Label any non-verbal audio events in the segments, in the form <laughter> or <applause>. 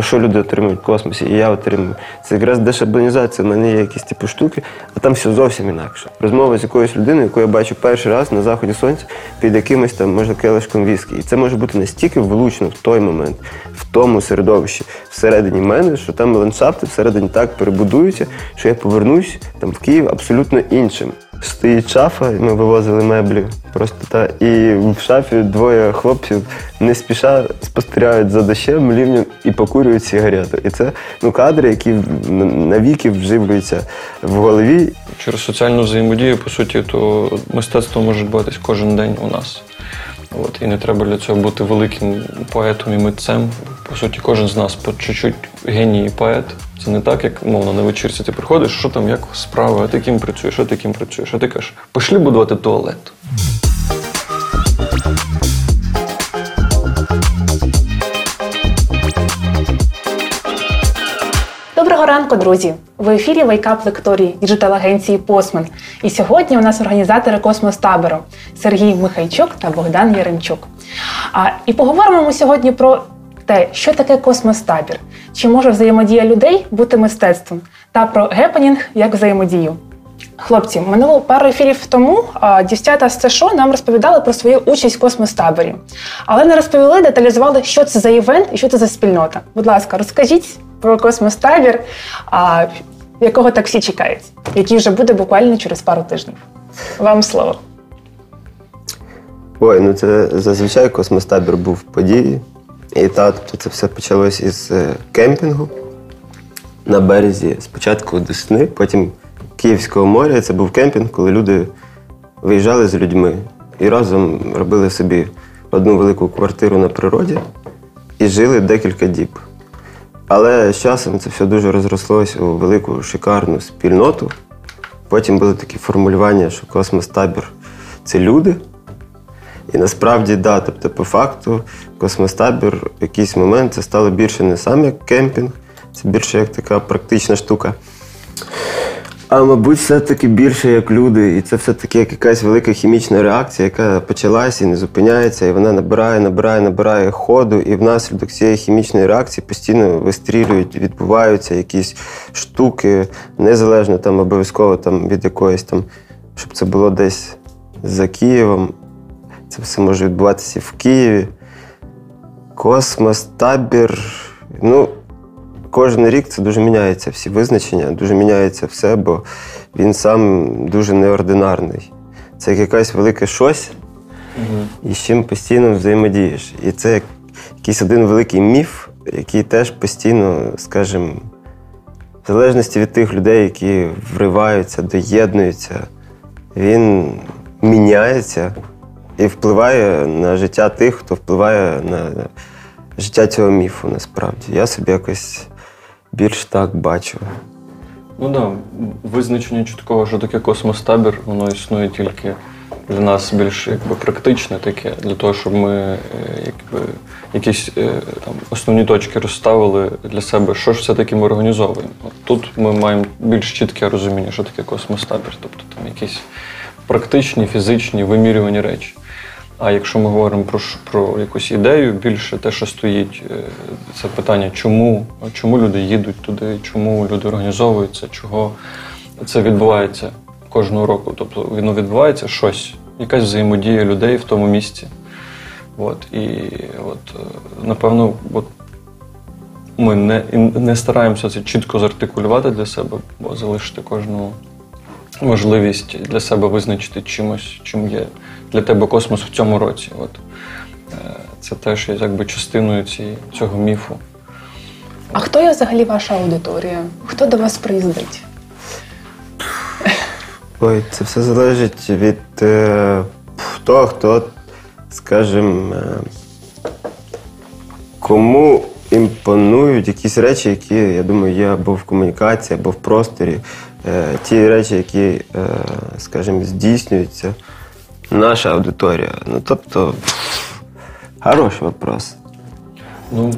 що люди отримують в космосі, і я отримую. Це якраз дешаблонізація. У мене є якісь типу штуки, а там все зовсім інакше. Розмова з якоюсь людиною, яку я бачу перший раз на заході сонця під якимось там, може, келишком віскі. І це може бути настільки влучно в той момент, в тому середовищі, всередині мене, що там ландшафти всередині так перебудуються, що я повернусь там в Київ абсолютно іншим. Стоїть шафа, ми вивозили меблі. Просто та і в шафі двоє хлопців не спіша спостерігають за дощем, лівнем і покурюють сигарету. І це ну кадри, які навіки вживлюються в голові. Через соціальну взаємодію, по суті, то мистецтво може відбуватись кожен день у нас. От, і не треба для цього бути великим поетом і митцем. По суті, кожен з нас по чуть-чуть геній і поет. Це не так, як мовно на вечірці ти приходиш, що там, як справи, а ти ким працюєш, а ти ким працюєш, а ти кажеш, пішли будувати туалет. Доброго ранку, друзі! В ефірі Вейкап лекторії діджитал-агенції Посмен. І сьогодні у нас організатори космостабору Сергій Михайчук та Богдан Яремчук. А, і поговоримо ми сьогодні про те, що таке космостабір, чи може взаємодія людей бути мистецтвом, та про гепенінг як взаємодію. Хлопці, минуло пару ефірів тому а, дівчата з ЦШО нам розповідали про свою участь в космостаборі, але не розповіли, деталізували, що це за івент і що це за спільнота. Будь ласка, розкажіть про космостабір, а, якого так всі чекають, який вже буде буквально через пару тижнів. Вам слово. Ой, ну це зазвичай космостабір був в події. І та, тобто це все почалось із е, кемпінгу на березі спочатку Десни, потім Київського моря. Це був кемпінг, коли люди виїжджали з людьми і разом робили собі одну велику квартиру на природі і жили декілька діб. Але з часом це все дуже розрослося у велику шикарну спільноту. Потім були такі формулювання, що космостабір це люди. І насправді, да, тобто, по факту, космостабір в якийсь момент це стало більше не сам як кемпінг, це більше як така практична штука. А мабуть, все-таки більше як люди, і це все-таки як якась велика хімічна реакція, яка почалася і не зупиняється, і вона набирає, набирає, набирає ходу, і внаслідок цієї хімічної реакції постійно вистрілюють, відбуваються якісь штуки, незалежно там обов'язково там від якоїсь там, щоб це було десь за Києвом. Це все може відбуватися в Києві. Космос, табір. Ну, кожен рік це дуже міняється всі визначення, дуже міняється все, бо він сам дуже неординарний. Це як якесь велике щось, і з чим постійно взаємодієш. І це як якийсь один великий міф, який теж постійно, скажімо, в залежності від тих людей, які вриваються, доєднуються, він міняється і впливає на життя тих, хто впливає на життя цього міфу насправді. Я собі якось більш так бачу. Ну так, да, визначення чіткого, що таке космостабір, воно існує тільки для нас більш якби, практичне таке, для того, щоб ми е, якби, якісь е, там, основні точки розставили для себе, що ж все-таки ми організовуємо. От тут ми маємо більш чітке розуміння, що таке космостабір, тобто там якісь практичні, фізичні, вимірювані речі. А якщо ми говоримо про, про якусь ідею, більше те, що стоїть, е, це питання, чому, чому люди їдуть туди, чому люди організовуються, чого це відбувається кожного року. Тобто воно відбувається щось, якась взаємодія людей в тому місці. От, і от, е, напевно, от, ми не, не стараємося це чітко зартикулювати для себе, бо залишити кожну можливість для себе визначити чимось, чим є для тебе космос в цьому році. От. Е, Це теж є якби частиною цієї, цього міфу. А хто є взагалі ваша аудиторія? Хто до вас приїздить? Ой, це все залежить від е, того, хто, скажімо, е, кому імпонують якісь речі, які, я думаю, є або в комунікації, або в просторі. Е, ті речі, які, е, скажімо, здійснюються. Наша аудиторія. Ну, тобто, хороший вопрос. Ну,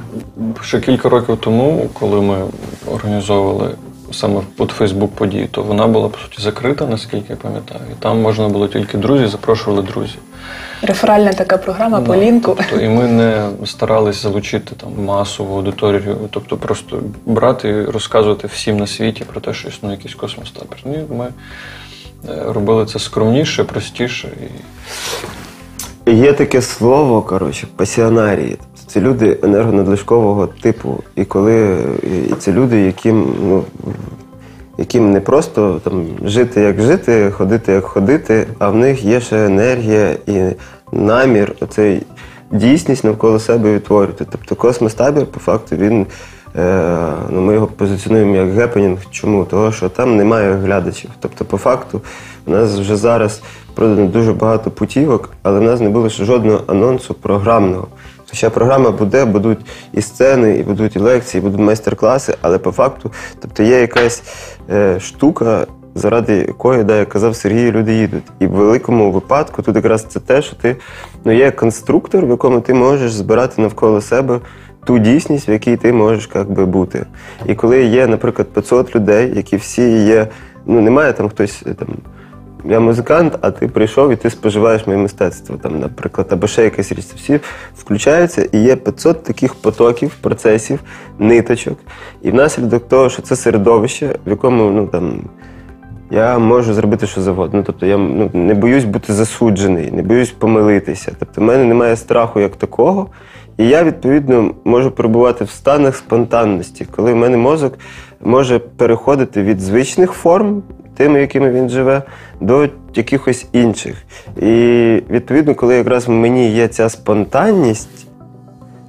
ще кілька років тому, коли ми організовували саме от Фейсбук події, то вона була по суті закрита, наскільки я пам'ятаю. І там можна було тільки друзі, запрошували друзів. Реферальна така програма по лінку. Тобто, і ми не старались залучити там масову аудиторію, тобто просто брати і розказувати всім на світі про те, що існує якийсь космостабір. Ні, ми е, робили це скромніше, простіше. І Є таке слово, коротше, пасіонарії. Це люди енергонадлишкового типу. І коли і це люди, яким, ну, яким не просто там жити як жити, ходити як ходити, а в них є ще енергія і намір, оцей дійсність навколо себе відтворювати. Тобто космостабір, по факту, він. Е, ну, ми його позиціонуємо як гепенінг. Чому? Того, що там немає глядачів. Тобто, по факту, у нас вже зараз продано дуже багато путівок, але в нас не було жодного анонсу програмного. Хоча програма буде, будуть і сцени, і будуть і лекції, і будуть майстер-класи, але по факту, тобто є якась е, штука, заради якої, да, як казав Сергій, люди їдуть. І в великому випадку тут якраз це те, що ти ну, є конструктор, в якому ти можеш збирати навколо себе ту дійсність, в якій ти можеш як би, бути. І коли є, наприклад, 500 людей, які всі є, ну немає там хтось е, там. Я музикант, а ти прийшов і ти споживаєш моє мистецтво, там, наприклад, або ще якась річ. Всі включаються, і є 500 таких потоків, процесів, ниточок. І внаслідок того, що це середовище, в якому ну, там, я можу зробити що завгодно. Ну, тобто я ну, не боюсь бути засуджений, не боюсь помилитися. Тобто, в мене немає страху як такого. І я, відповідно, можу перебувати в станах спонтанності, коли в мене мозок може переходити від звичних форм, тими, якими він живе, до якихось інших. І відповідно, коли якраз в мені є ця спонтанність,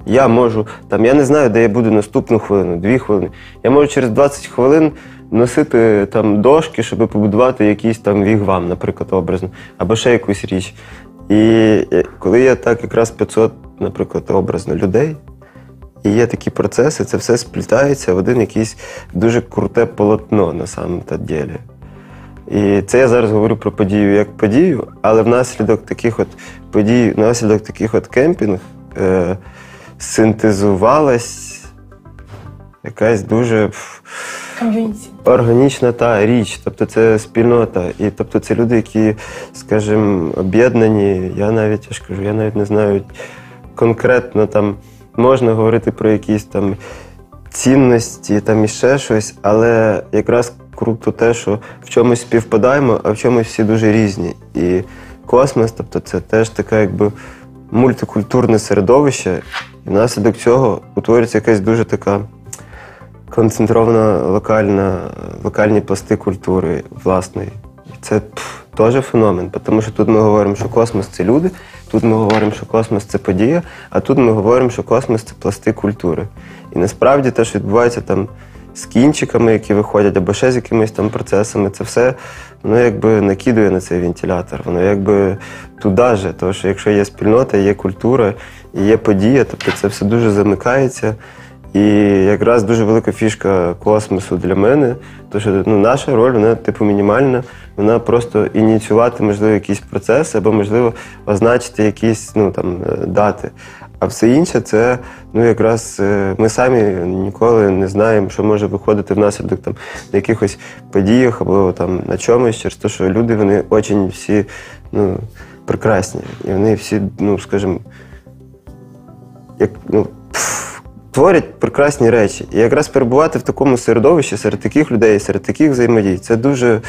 я можу, там, я не знаю, де я буду наступну хвилину, дві хвилини. Я можу через 20 хвилин носити там дошки, щоб побудувати якийсь там вігвам, наприклад, образно, або ще якусь річ. І е, коли я так якраз 500, наприклад, образно людей, і є такі процеси, це все сплітається в один якийсь дуже круте полотно на самом та ділі. І це я зараз говорю про подію як подію, але внаслідок таких от подій, внаслідок таких от кемпінг е, синтезувалась якась дуже Ком'юніті. органічна та річ, тобто це спільнота. І тобто це люди, які, скажімо, об'єднані. Я навіть я ж кажу, я навіть не знаю конкретно там можна говорити про якісь там цінності, там і ще щось, але якраз круто те, що в чомусь співпадаємо, а в чомусь всі дуже різні. І космос, тобто це теж така якби мультикультурне середовище, і внаслідок цього утворюється якась дуже така концентрована локальна, локальні пласти культури власної. І це теж феномен, тому що тут ми говоримо, що космос це люди, тут ми говоримо, що космос це подія, а тут ми говоримо, що космос це пласти культури. І насправді те, що відбувається там з кінчиками, які виходять, або ще з якимись там процесами, це все воно якби накидує на цей вентилятор. Воно якби туди же, тому що якщо є спільнота, є культура і є подія, тобто це все дуже замикається. І якраз дуже велика фішка космосу для мене, то що ну, наша роль, вона типу мінімальна, вона просто ініціювати, можливо, якісь процеси або, можливо, означити якісь ну, там, е, дати. А все інше це ну, якраз е, ми самі ніколи не знаємо, що може виходити внаслідок там, на якихось подіях або там, на чомусь, через те, що люди вони очень всі ну, прекрасні. І вони всі, ну, скажімо, як, ну, пф, творять прекрасні речі. І якраз перебувати в такому середовищі серед таких людей, серед таких взаємодій, це дуже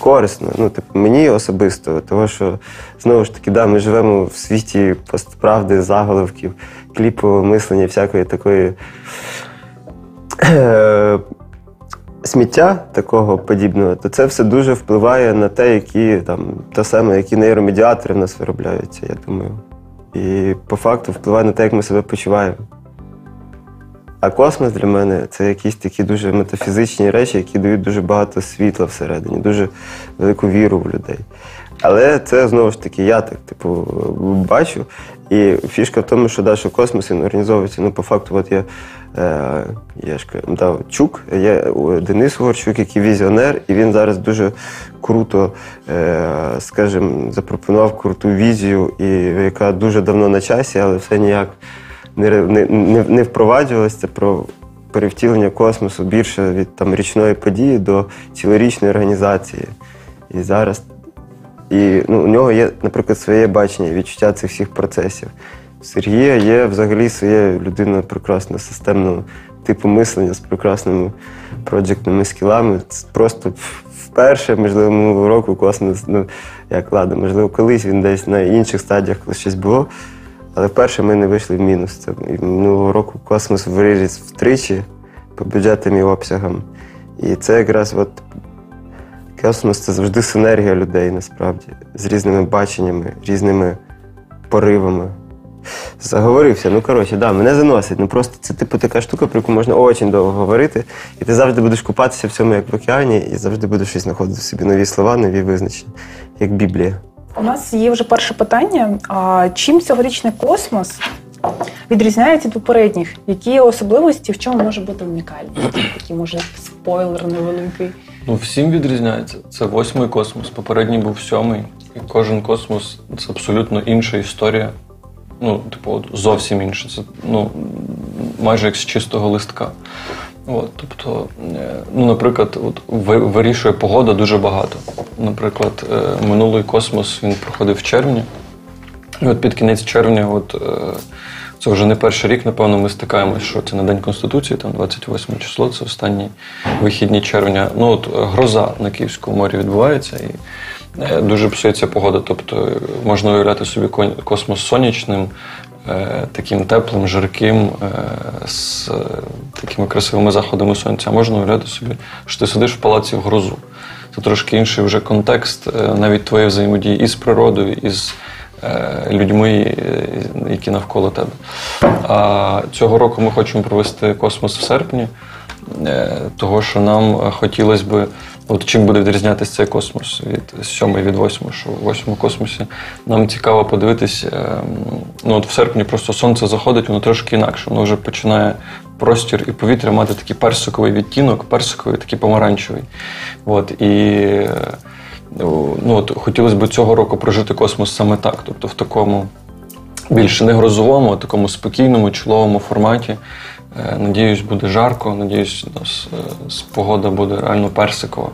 корисно. Ну, типу, мені особисто, тому що знову ж таки, да, ми живемо в світі постправди, заголовків, кліпового мислення, всякої такої. е, Сміття такого подібного, то це все дуже впливає на те, які там те саме, які нейромедіатори в нас виробляються, я думаю. І по факту впливає на те, як ми себе почуваємо. А космос для мене це якісь такі дуже метафізичні речі, які дають дуже багато світла всередині, дуже велику віру в людей. Але це знову ж таки я так типу бачу. І фішка в тому, що да, що космос він організовується. Ну, по факту, от я, е, я ж кажу, да, Чук, є Денис Горчук, який візіонер, і він зараз дуже круто, е, скажімо, запропонував круту візію, і яка дуже давно на часі, але все ніяк не, не, не, не про перевтілення космосу більше від там річної події до цілорічної організації. І зараз І ну, у нього є, наприклад, своє бачення, відчуття цих всіх процесів. У Сергія є взагалі своя людина прекрасна, системного типу мислення з прекрасними проджектними скілами. Це просто вперше, можливо, минулого року космос, ну як ладно, можливо, колись він десь на інших стадіях щось було. Але вперше ми не вийшли в мінус. Це минулого року космос виріс втричі по бюджетам і обсягам. І це якраз от космос це завжди синергія людей насправді з різними баченнями, різними поривами. Заговорився, ну коротше, да, мене заносить. Ну просто це типу така штука, про яку можна дуже довго говорити, і ти завжди будеш купатися в цьому, як в океані, і завжди будеш щось знаходити в собі нові слова, нові визначення, як Біблія. У нас є вже перше питання. А чим цьогорічний космос відрізняється від попередніх? Які особливості, в чому може бути унікальність? Такий може спойлер невеликий. Ну, всім відрізняється. Це восьмий космос, попередній був сьомий. І кожен космос це абсолютно інша історія. Ну, типу, от зовсім інша. Це ну, майже як з чистого листка. От, тобто, е, ну, наприклад, от, вирішує погода дуже багато. Наприклад, е, минулий космос він проходив в червні. І от під кінець червня, от, е, це вже не перший рік, напевно, ми стикаємося, що це на День Конституції, там 28 число, це останні вихідні червня. Ну, от гроза на Київському морі відбувається і дуже псується погода. Тобто можна уявляти собі космос сонячним, таким теплим, жарким, е, з е, такими красивими заходами сонця. Можна уявляти собі, що ти сидиш в палаці в грозу. Це трошки інший вже контекст, е, навіть твоєї взаємодії і з природою, і з е, людьми, е, які навколо тебе. А цього року ми хочемо провести космос в серпні, е, того що нам е, хотілося би. От чим буде відрізнятися цей космос від 7 від 8, що в 8 космосі нам цікаво подивитись. е, Ну от в серпні просто сонце заходить, воно трошки інакше. Воно вже починає простір і повітря мати такий персиковий відтінок, персиковий, такий помаранчевий. От, і е, ну, от, хотілося б цього року прожити космос саме так, тобто в такому більше не грозовому, а такому спокійному, чоловому форматі. Е, Надіюсь, буде жарко, надіюсь, у нас е, погода буде реально персикова.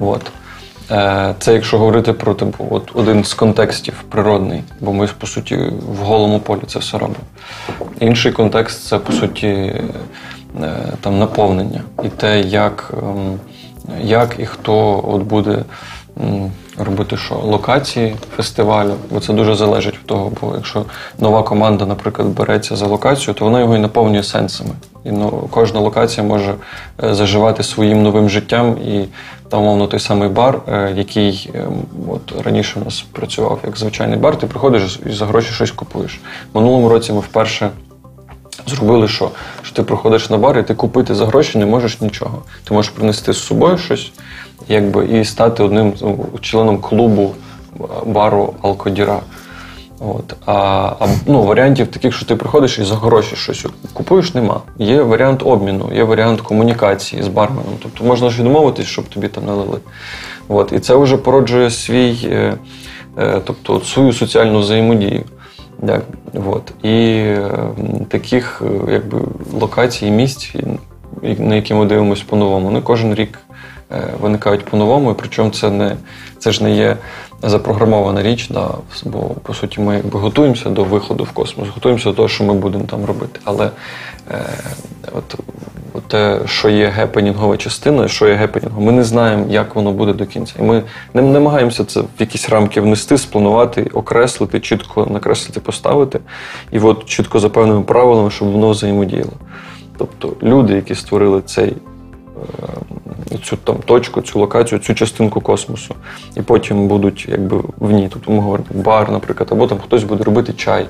От. Е, Це якщо говорити про типу, от один з контекстів природний, бо ми, по суті, в голому полі це все робимо. Інший контекст це, по суті, там наповнення і те, як, ем, як і хто от буде робити що? Локації фестивалю, бо це дуже залежить від того, бо якщо нова команда, наприклад, береться за локацію, то вона його і наповнює сенсами. І ну, кожна локація може е, заживати своїм новим життям. І там, мовно, той самий бар, е, який е, от раніше у нас працював як звичайний бар, ти приходиш і за гроші щось купуєш. Минулому році ми вперше зробили, що, що ти приходиш на бар і ти купити за гроші не можеш нічого. Ти можеш принести з собою щось, якби, і стати одним ну, членом клубу бару Алкодіра. От. А, а ну, варіантів таких, що ти приходиш і за гроші щось купуєш, нема. Є варіант обміну, є варіант комунікації з барменом. Тобто можна ж відмовитись, щоб тобі там налили. От. І це вже породжує свій, е, е, тобто свою соціальну взаємодію. Так, от. І е, таких е, якби, локацій, і місць, на які ми дивимося по-новому, вони кожен рік е, виникають по-новому, і причому це не це ж не є запрограмована річ, да, бо по суті ми якби готуємося до виходу в космос, готуємося до того, що ми будемо там робити. Але е, от, те, що є гепенінгова частина, що є гепенінгом, ми не знаємо, як воно буде до кінця. І ми не намагаємося це в якісь рамки внести, спланувати, окреслити, чітко накреслити, поставити, і от чітко за певними правилами, щоб воно взаємодіяло. Тобто люди, які створили цей е, цю там точку, цю локацію, цю частинку космосу, і потім будуть якби в ній. Тобто ми говоримо бар, наприклад, або там хтось буде робити чай.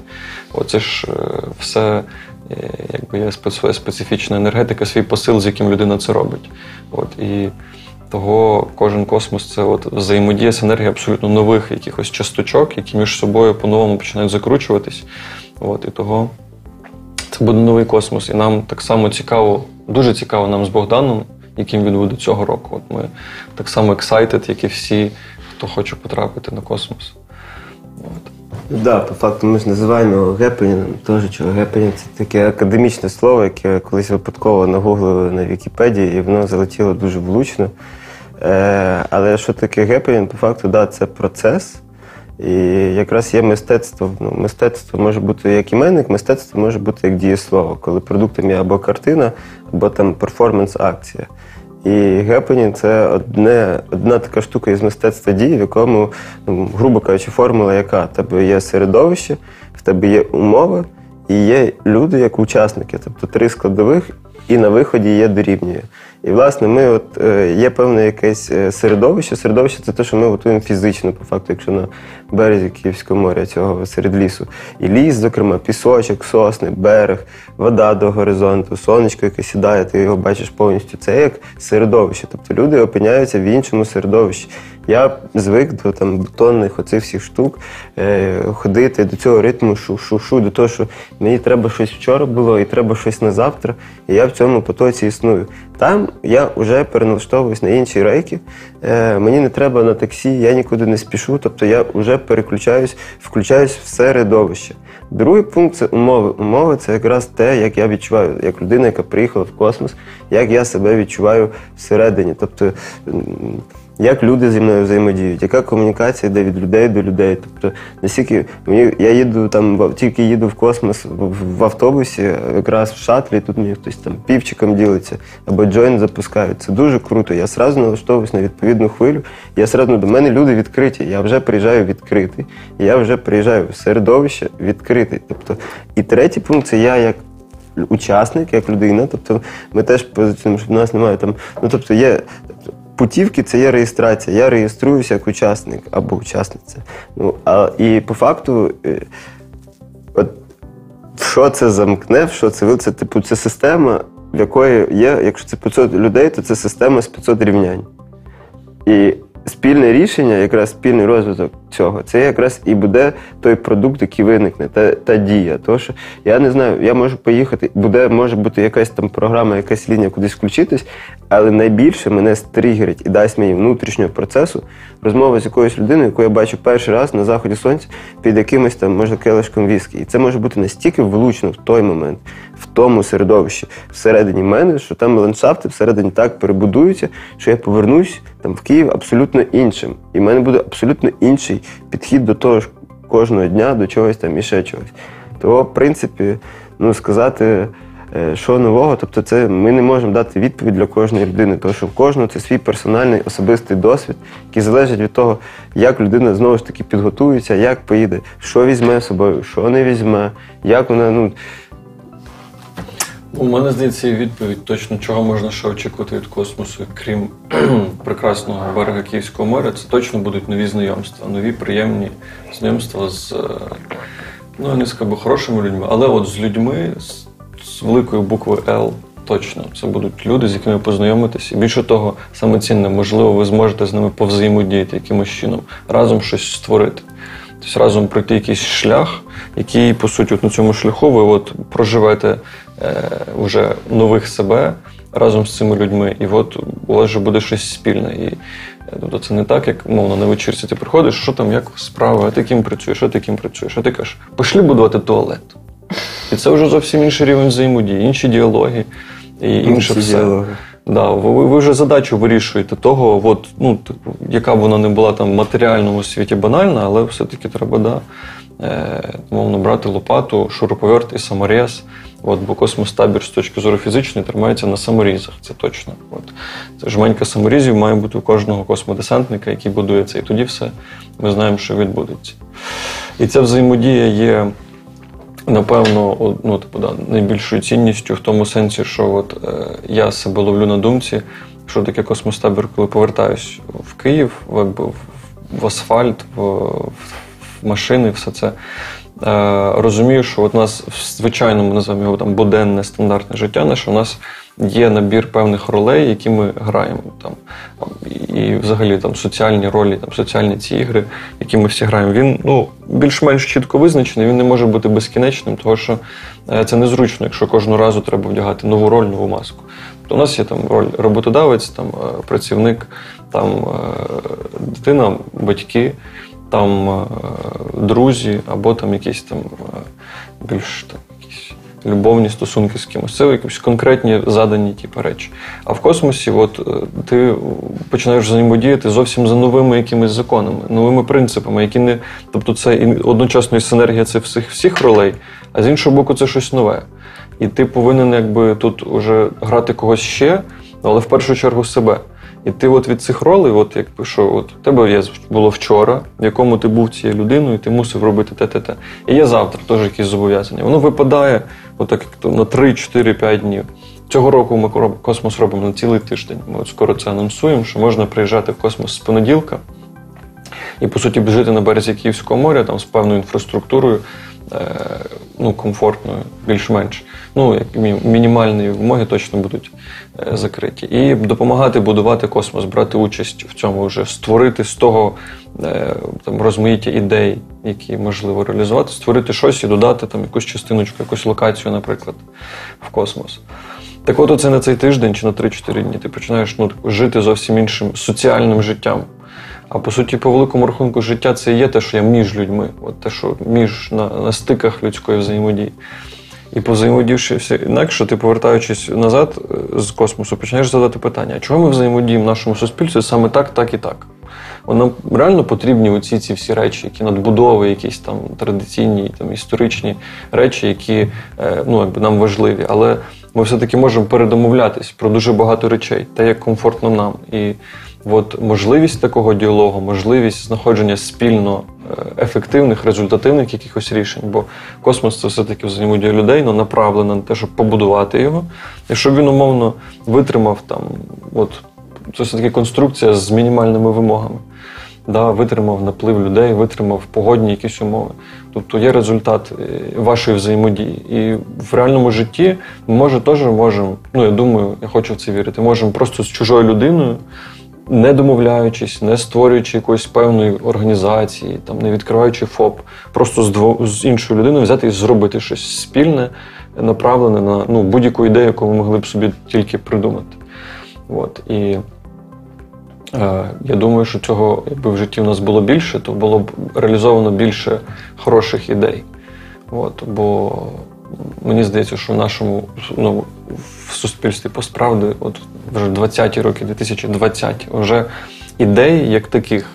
Оце ж е, все е, якби є своя специфічна енергетика, свій посил, з яким людина це робить. От і того кожен космос це от взаємодія з енергією абсолютно нових якихось часточок, які між собою по-новому починають закручуватись. От і того це буде новий космос. І нам так само цікаво, дуже цікаво нам з Богданом, яким він буде цього року. От ми так само excited, як і всі, хто хоче потрапити на космос. От. Да, по факту ми ж називаємо його гепенінгом. Теж чого гепенінг це таке академічне слово, яке колись випадково нагуглили на Вікіпедії, і воно залетіло дуже влучно. Е, але що таке гепенінг, по факту, да, це процес. І якраз є мистецтво. Ну, мистецтво може бути як іменник, мистецтво може бути як дієслово, коли продуктом є або картина, або там перформанс-акція. І гепенінг це одне, одна така штука із мистецтва дії, в якому, ну, грубо кажучи, формула, яка в тебе є середовище, в тебе є умови, і є люди як учасники, тобто три складових, і на виході є дорівнює. І власне ми от е, є певне якесь е, середовище. Середовище це те, що ми готуємо фізично, по факту, якщо на березі Київського моря цього серед лісу. І ліс, зокрема, пісочок, сосни, берег, вода до горизонту, сонечко, яке сідає, ти його бачиш повністю. Це як середовище. Тобто люди опиняються в іншому середовищі. Я звик до там бетонних оцих всіх штук е, ходити до цього ритму шу-шу-шу, до того, що мені треба щось вчора було і треба щось на завтра. І я в цьому потоці існую. Там я вже переналаштовуюсь на інші рейки. Е, мені не треба на таксі, я нікуди не спішу. Тобто я вже переключаюсь, включаюсь в середовище. Другий пункт це умови. Умови це якраз те, як я відчуваю, як людина, яка приїхала в космос, як я себе відчуваю всередині. Тобто, як люди зі мною взаємодіють, яка комунікація йде від людей до людей. Тобто, наскільки мені я їду там, тільки їду в космос в автобусі, якраз в шатлі, тут мені хтось там півчиком ділиться або джойн запускають. Це дуже круто. Я сразу налаштовуюсь на відповідну хвилю. Я сразу до мене люди відкриті. Я вже приїжджаю відкритий. Я вже приїжджаю в середовище відкритий. Тобто, і третій пункт це я як учасник, як людина. Тобто ми теж позиціонуємо, що в нас немає там. Ну тобто є. Путівки це є реєстрація. Я реєструюся як учасник або учасниця. Ну, а, і по факту, е, от що це замкне, що це це типу це система, в якої є, якщо це 500 людей, то це система з 500 рівнянь. І спільне рішення, якраз спільний розвиток цього, це якраз і буде той продукт, який виникне, та, та дія. Тому що я не знаю, я можу поїхати, буде, може бути якась там програма, якась лінія кудись включитись, але найбільше мене стригерить і дасть мені внутрішнього процесу розмова з якоюсь людиною, яку я бачу перший раз на заході сонця під якимось там, може, келишком віскі. І це може бути настільки влучно в той момент, в тому середовищі, всередині мене, що там ландшафти всередині так перебудуються, що я повернусь там в Київ абсолютно іншим. І в мене буде абсолютно інший підхід до того ж кожного дня, до чогось там і ще чогось. То, в принципі, ну сказати. е, Що нового, тобто це ми не можемо дати відповідь для кожної людини, тому що в кожного це свій персональний особистий досвід, який залежить від того, як людина знову ж таки підготується, як поїде, що візьме з собою, що не візьме, як вона ну У мене здається, є відповідь точно, чого можна ще очікувати від космосу, крім <clears throat> прекрасного берега Київського моря, це точно будуть нові знайомства, нові приємні знайомства з, е, ну я не скажу хорошими людьми, але от з людьми з, великої букви Л. Точно, це будуть люди, з якими ви познайомитесь. І більше того, саме цінне, можливо, ви зможете з ними повзаємодіяти якимось чином, разом щось створити. Тобто разом пройти якийсь шлях, який, по суті, от на цьому шляху ви от проживете е, вже нових себе разом з цими людьми, і от у вас вже буде щось спільне. І е, тобто це не так, як мовно на вечірці ти приходиш, що там, як справи, а ти ким працюєш, а ти ким працюєш, а ти кажеш, пішли будувати туалет. І це вже зовсім інший рівень взаємодії, інші діалоги і інше все. діалоги. Да, ви, ви вже задачу вирішуєте того, от, ну, типу, яка б вона не була там в матеріальному світі банальна, але все-таки треба да, е, мовно брати лопату, шуруповерт і саморіз. От, бо космостабір з точки зору фізичної тримається на саморізах, це точно. От. Це жменька саморізів має бути у кожного космодесантника, який будує це. І тоді все ми знаємо, що відбудеться. І ця взаємодія є напевно, ну, типу, да, найбільшою цінністю в тому сенсі, що от, е, я себе ловлю на думці, що таке космостабір, коли повертаюсь в Київ, в, в, в асфальт, в, в машини, все це. Е, розумію, що от у нас в звичайному називаємо його там буденне стандартне життя, наше у нас є набір певних ролей, які ми граємо там. І взагалі там соціальні ролі, там соціальні ці ігри, які ми всі граємо. Він ну більш-менш чітко визначений, він не може бути безкінечним, тому що е, це незручно, якщо кожного разу треба вдягати нову роль, нову маску. Тобто у нас є там роль роботодавець, там е, працівник, там е, дитина, батьки, там друзі, або там якісь там більш там любовні стосунки з кимось. Це якісь конкретні задані типу, речі. А в космосі, от е, ти починаєш взаємодіяти зовсім за новими якимись законами, новими принципами, які не. Тобто, це і одночасно і синергія цих всіх всіх ролей, а з іншого боку, це щось нове. І ти повинен якби тут уже грати когось ще, але в першу чергу себе. І ти от від цих ролей, от якби що, от у тебе було вчора, в якому ти був цією людиною, і ти мусив робити те, те, те. І є завтра теж якісь зобов'язання. Воно випадає отак як то на 3, 4, 5 днів. Цього року ми космос робимо на цілий тиждень. Ми от скоро це анонсуємо, що можна приїжджати в космос з понеділка і, по суті, жити на березі Київського моря там з певною інфраструктурою, ну, комфортною, більш-менш. Ну, як мінімальні вимоги точно будуть е, закриті. І допомагати будувати космос, брати участь в цьому, вже створити з того е, там, розмаїття ідей, які можливо реалізувати, створити щось і додати там якусь частиночку, якусь локацію, наприклад, в космос. Так от оце на цей тиждень чи на 3-4 дні ти починаєш ну, жити зовсім іншим соціальним життям. А по суті, по великому рахунку, життя це і є те, що є між людьми, от те, що між на, на стиках людської взаємодії. І позаємодівши все інакше, ти повертаючись назад е, з космосу, починаєш задати питання: а чого ми взаємодіємо в нашому суспільстві саме так, так і так? Нам реально потрібні оці ці всі речі, які надбудови, якісь там традиційні, там історичні речі, які е, ну, якби нам важливі. Але ми все-таки можемо передомовлятись про дуже багато речей, те, як комфортно нам. І от можливість такого діалогу, можливість знаходження спільно е, ефективних, результативних якихось рішень. Бо космос це все-таки взаємодія людей, ну, направлена на те, щоб побудувати його, і щоб він умовно витримав там, от це все-таки конструкція з мінімальними вимогами. Да, витримав наплив людей, витримав погодні якісь умови. Тобто є результат е, вашої взаємодії. І в реальному житті ми може теж можемо, ну я думаю, я хочу в це вірити, можемо просто з чужою людиною, не домовляючись, не створюючи якоїсь певної організації, там не відкриваючи ФОП, просто з дво, з іншою людиною взяти і зробити щось спільне, направлене на ну, будь-яку ідею, яку ми могли б собі тільки придумати. От. І Е, Я думаю, що цього, якби в житті в нас було більше, то було б реалізовано більше хороших ідей. От, бо мені здається, що в нашому ну, в суспільстві посправді, от вже 20-ті роки, 2020, вже ідей як таких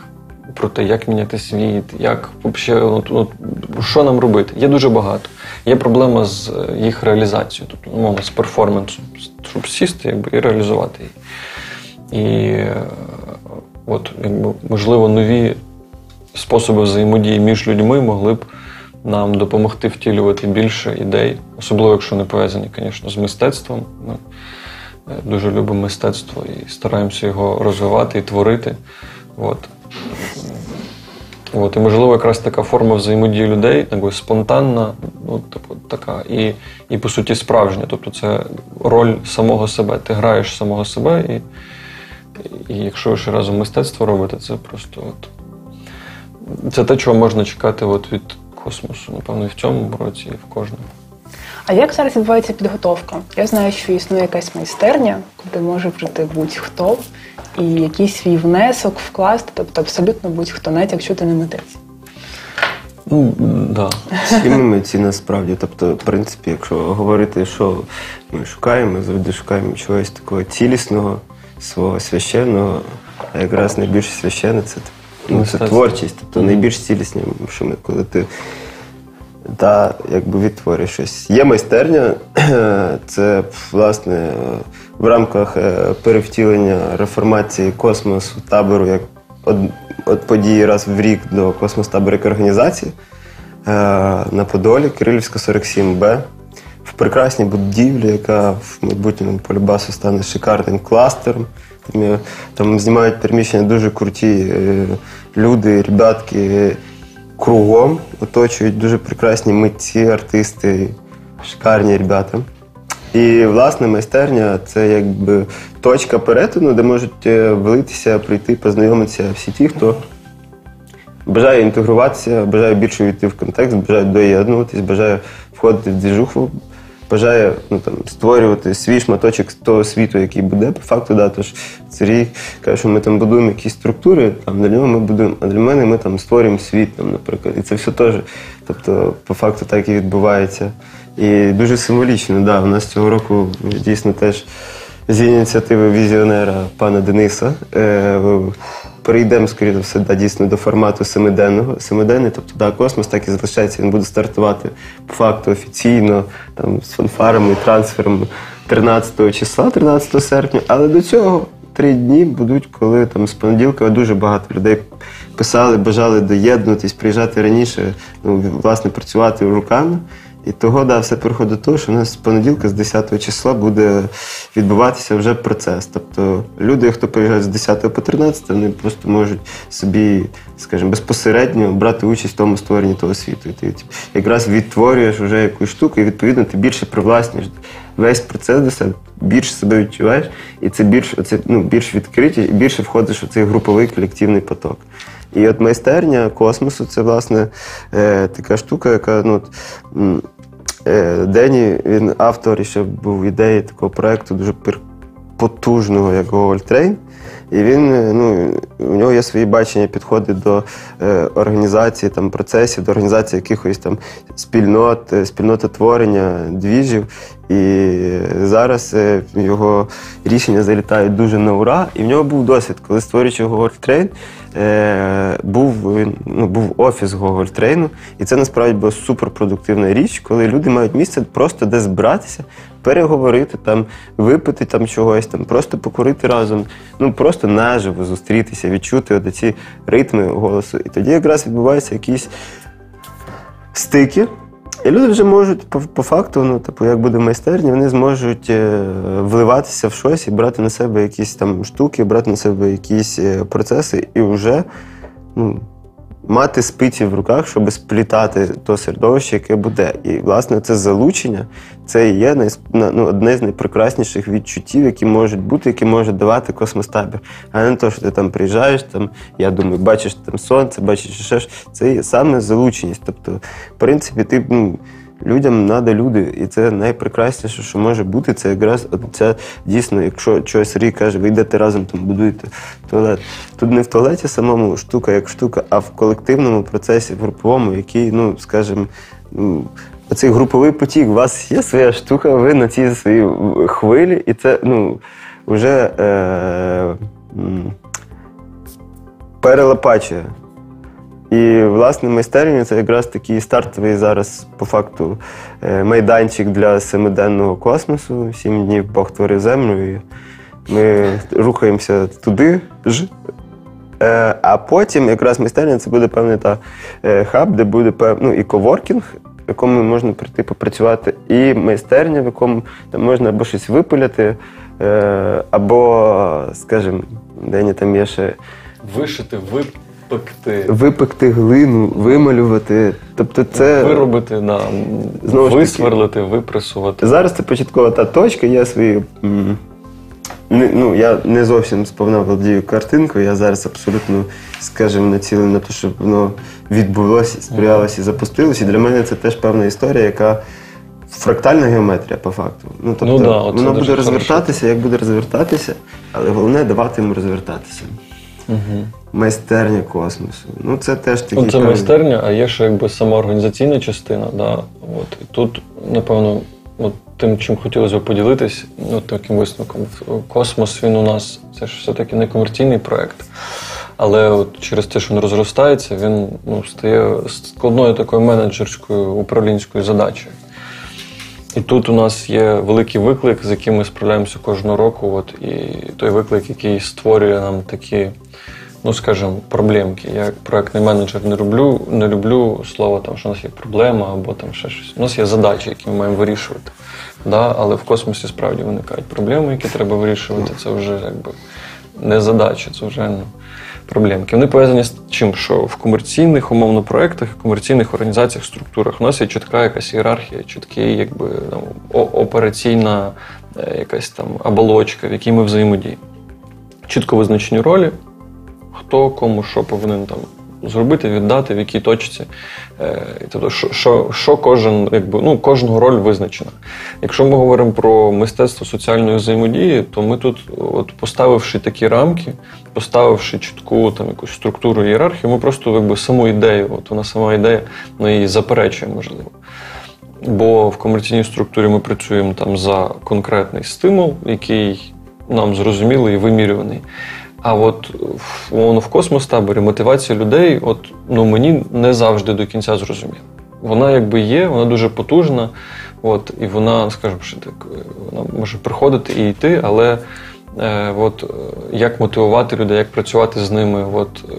про те, як міняти світ, як вообще, от, от, що нам робити, є дуже багато. Є проблема з е, їх реалізацією, тобто умовно, з перформансом, щоб сісти якби, і реалізувати її. І е, от, якби, можливо, нові способи взаємодії між людьми могли б нам допомогти втілювати більше ідей, особливо якщо не пов'язані, звісно, з мистецтвом. Ми е, дуже любимо мистецтво і стараємося його розвивати і творити. От. От, і можливо, якраз така форма взаємодії людей, якби спонтанна, ну, типу, така, і, і по суті справжня. Тобто це роль самого себе. Ти граєш самого себе, і, і якщо ще разом мистецтво робите, це просто от. Це те, чого можна чекати от від космосу, напевно, і в цьому році, і в кожному. А як зараз відбувається підготовка? Я знаю, що існує якась майстерня, куди може прийти будь-хто і якийсь свій внесок вкласти, тобто абсолютно будь-хто, навіть якщо ти не митець. Ну, да. Всі ми митці насправді. Тобто, в принципі, якщо говорити, що ми шукаємо, ми завжди шукаємо чогось такого цілісного, свого священного, а якраз найбільш священне це, ну, це творчість, тобто найбільш цілісне, що ми, коли ти та, якби відтворюєш щось. Є майстерня, <clears throat> це власне в рамках е, перевтілення реформації космосу табору як од, от події раз в рік до космос табору як організації е, на Подолі, Кирилівська 47Б. В прекрасній будівлі, яка в майбутньому полюбасу стане шикарним кластером. Там, там знімають приміщення дуже круті е, люди, ребятки кругом, оточують дуже прекрасні митці, артисти, шикарні ребята. І власне майстерня це якби точка перетину, де можуть е, влитися, прийти, познайомитися всі ті, хто бажає інтегруватися, бажає більше війти в контекст, бажає доєднуватись, бажає входити в двіжуху, бажає ну, там, створювати свій шматочок того світу, який буде по факту. Да, тож Сергій каже, що ми там будуємо якісь структури, там для нього ми будуємо, а для мене ми там створюємо світ, там, наприклад. І це все теж. Тобто, по факту так і відбувається. І дуже символічно, да. У нас цього року дійсно теж з ініціативи візіонера пана Дениса. Е, Перейдемо, скоріше все, да, дійсно до формату семиденного. Семиденний, тобто да, космос так і залишається. Він буде стартувати по факту офіційно, там, з фанфарами трансфером 13 числа, 13 серпня. Але до цього три дні будуть, коли там з понеділка дуже багато людей писали, бажали доєднуватись, приїжджати раніше, ну, власне, працювати руками. І того, да, все приходить до того, що у нас з понеділка, з 10 числа, буде відбуватися вже процес. Тобто люди, хто приїжджає з 10 по 13, вони просто можуть собі, скажімо, безпосередньо брати участь в тому створенні того світу. І ти якраз відтворюєш вже якусь штуку, і відповідно ти більше привласнюєш весь процес до себе, більше себе відчуваєш, і це більш, оце, ну, більш відкриті, і більше входиш у цей груповий колективний поток. І от майстерня космосу це власне е, така штука, яка ну, от, Дені, він автор і ще був ідеї такого проекту дуже потужного, як Google. І він, е, ну, у нього є свої бачення, підходи до е, організації там, процесів, до організації якихось там спільнот, е, спільнототворення, двіжів. І зараз е, його рішення залітають дуже на ура. І в нього був досвід, коли створюючи Google Train, е, був, ну, був офіс Google Трейну, і це насправді була суперпродуктивна річ, коли люди мають місце просто де збратися, переговорити, там, випити там чогось, там, просто покурити разом, ну просто наживо зустрітися, відчути ці ритми голосу. І тоді якраз відбуваються якісь стики. І люди вже можуть по, по факту, ну, типу, як буде майстерні, вони зможуть е, вливатися в щось і брати на себе якісь там штуки, брати на себе якісь е, процеси і вже ну, мати спиці в руках, щоб сплітати то середовище, яке буде. І, власне, це залучення, це і є ну, одне з найпрекрасніших відчуттів, які можуть бути, які може давати космостабір. А не те, що ти там приїжджаєш, там, я думаю, бачиш там сонце, бачиш ще ж. Це саме залученість. Тобто, в принципі, ти. Ну, Людям треба люди, і це найпрекрасніше, що може бути. Це якраз це дійсно, якщо чогось Сергій каже, ви йдете разом, там будуєте туалет. Тут не в туалеті самому штука як штука, а в колективному процесі, в груповому, який, ну скажімо, ну, оцей груповий потік, у вас є своя штука, ви на цій своїй хвилі, і це ну, вже е, перелопачує. І, власне, майстерня це якраз такий стартовий зараз, по факту, е, майданчик для семиденного космосу. Сім днів Бог творив землю. І ми рухаємося туди ж. Е, А потім якраз майстерня це буде певний та е, хаб, де буде пев... ну, і коворкінг, в якому можна прийти попрацювати, і майстерня, в якому там можна або щось випиляти, або, скажімо, день там є ще Вишити, випекти, випекти глину, вималювати. Тобто це виробити, да, Знову ж таки- висверлити, випресувати. зараз це початкова та точка, є свої. не- ну, я не зовсім сповна володію картинкою, я зараз абсолютно, скажімо, націлений на те, щоб воно відбулося, сприялося і запустилося. І для мене це теж певна історія, яка фрактальна геометрія, по факту. Ну, тобто, Ну да, воно буде хорошо. розвертатися, як буде розвертатися, але головне давати йому розвертатися. Угу. Майстерня космосу. Ну, це теж. Ну, це певний- майстерня, а є ще якби сама організаційна частина. Да. От. І тут, напевно, от тим, чим хотілося б поділитись, ну, таким висновком. Космос він у нас це ж все-таки не комерційний проєкт. Але от через те, що він розростається, він ну, стає складною такою менеджерською управлінською задачею. І тут у нас є великий виклик, з яким ми справляємося кожного року. От, і той виклик, який створює нам такі, ну скажімо, проблемки. Я проектний менеджер не люблю, не люблю слова, там, що у нас є проблема або там ще щось. У нас є задачі, які ми маємо вирішувати. Да? Але в космосі справді виникають проблеми, які треба вирішувати. Це вже якби не задача, це вже ну, проблемки. Вони пов'язані з чим? Що в комерційних умовно проєктах, комерційних організаціях, структурах у нас є чітка якась ієрархія, чіткий, якби там, операційна е, якась там оболочка, в якій ми взаємодіємо. Чітко визначені ролі, хто кому що повинен там зробити, віддати, в якій точці. Е, Тобто, що, що, кожен, якби, ну, кожного роль визначена. Якщо ми говоримо про мистецтво соціальної взаємодії, то ми тут, от, поставивши такі рамки, поставивши чітку там, якусь структуру ієрархію, ми просто якби, саму ідею, от вона сама ідея, ми її заперечує, можливо. Бо в комерційній структурі ми працюємо там за конкретний стимул, який нам зрозумілий і вимірюваний. А от в, в космос-таборі мотивація людей, от ну мені не завжди до кінця зрозуміла. Вона якби є, вона дуже потужна, от, і вона, скажімо, що так, вона може приходити і йти, але е, от, е, як мотивувати людей, як працювати з ними от, е,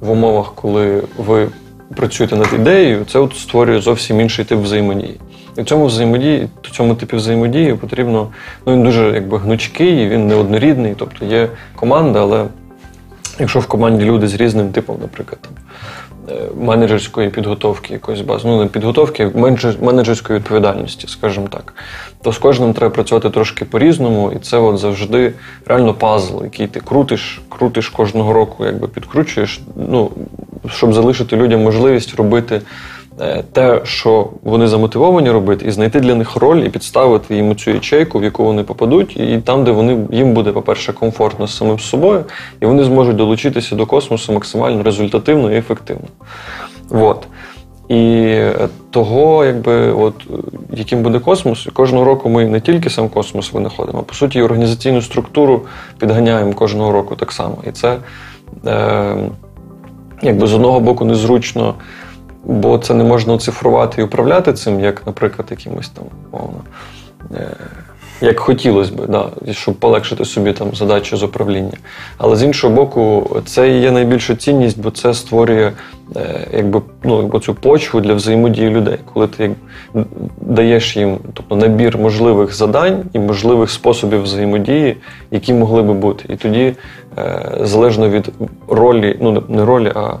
в умовах, коли ви працюєте над ідеєю, це от створює зовсім інший тип взаємодії. І в цьому взаємодії, в цьому типі взаємодії потрібно, ну він дуже якби гнучкий, він неоднорідний, тобто є команда, але якщо в команді люди з різним типом, наприклад, там, е, менеджерської підготовки якоїсь бази, ну не підготовки, менеджерської відповідальності, скажімо так, то з кожним треба працювати трошки по-різному, і це от завжди реально пазл, який ти крутиш, крутиш кожного року, якби підкручуєш, ну, щоб залишити людям можливість робити те, що вони замотивовані робити, і знайти для них роль і підставити їм цю ячейку, в яку вони попадуть, і там, де вони їм буде, по-перше, комфортно з самим собою, і вони зможуть долучитися до космосу максимально результативно і ефективно. От. І е, того, якби, от, е, яким буде космос, кожного року ми не тільки сам космос винаходимо, а по суті, організаційну структуру підганяємо кожного року так само. І це е, якби з одного боку незручно, бо це не можна оцифрувати і управляти цим, як, наприклад, якимось там мовно. Е, як хотілося б, да, щоб полегшити собі там задачу з управління. Але з іншого боку, це є найбільша цінність, бо це створює е, якби, ну, якби цю почву для взаємодії людей, коли ти як, даєш їм тобто, набір можливих задань і можливих способів взаємодії, які могли би бути. І тоді, е, залежно від ролі, ну не ролі, а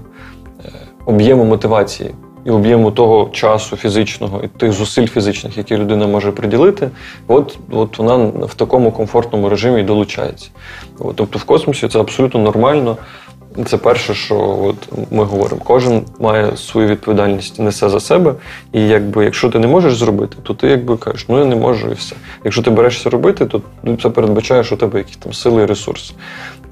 об'єму мотивації і об'єму того часу фізичного і тих зусиль фізичних, які людина може приділити, от, от вона в такому комфортному режимі і долучається. От, тобто в космосі це абсолютно нормально. Це перше, що от ми говоримо. Кожен має свою відповідальність, несе за себе. І якби, якщо ти не можеш зробити, то ти якби кажеш, ну я не можу і все. Якщо ти берешся робити, то це передбачає, що у тебе якісь там сили і ресурси.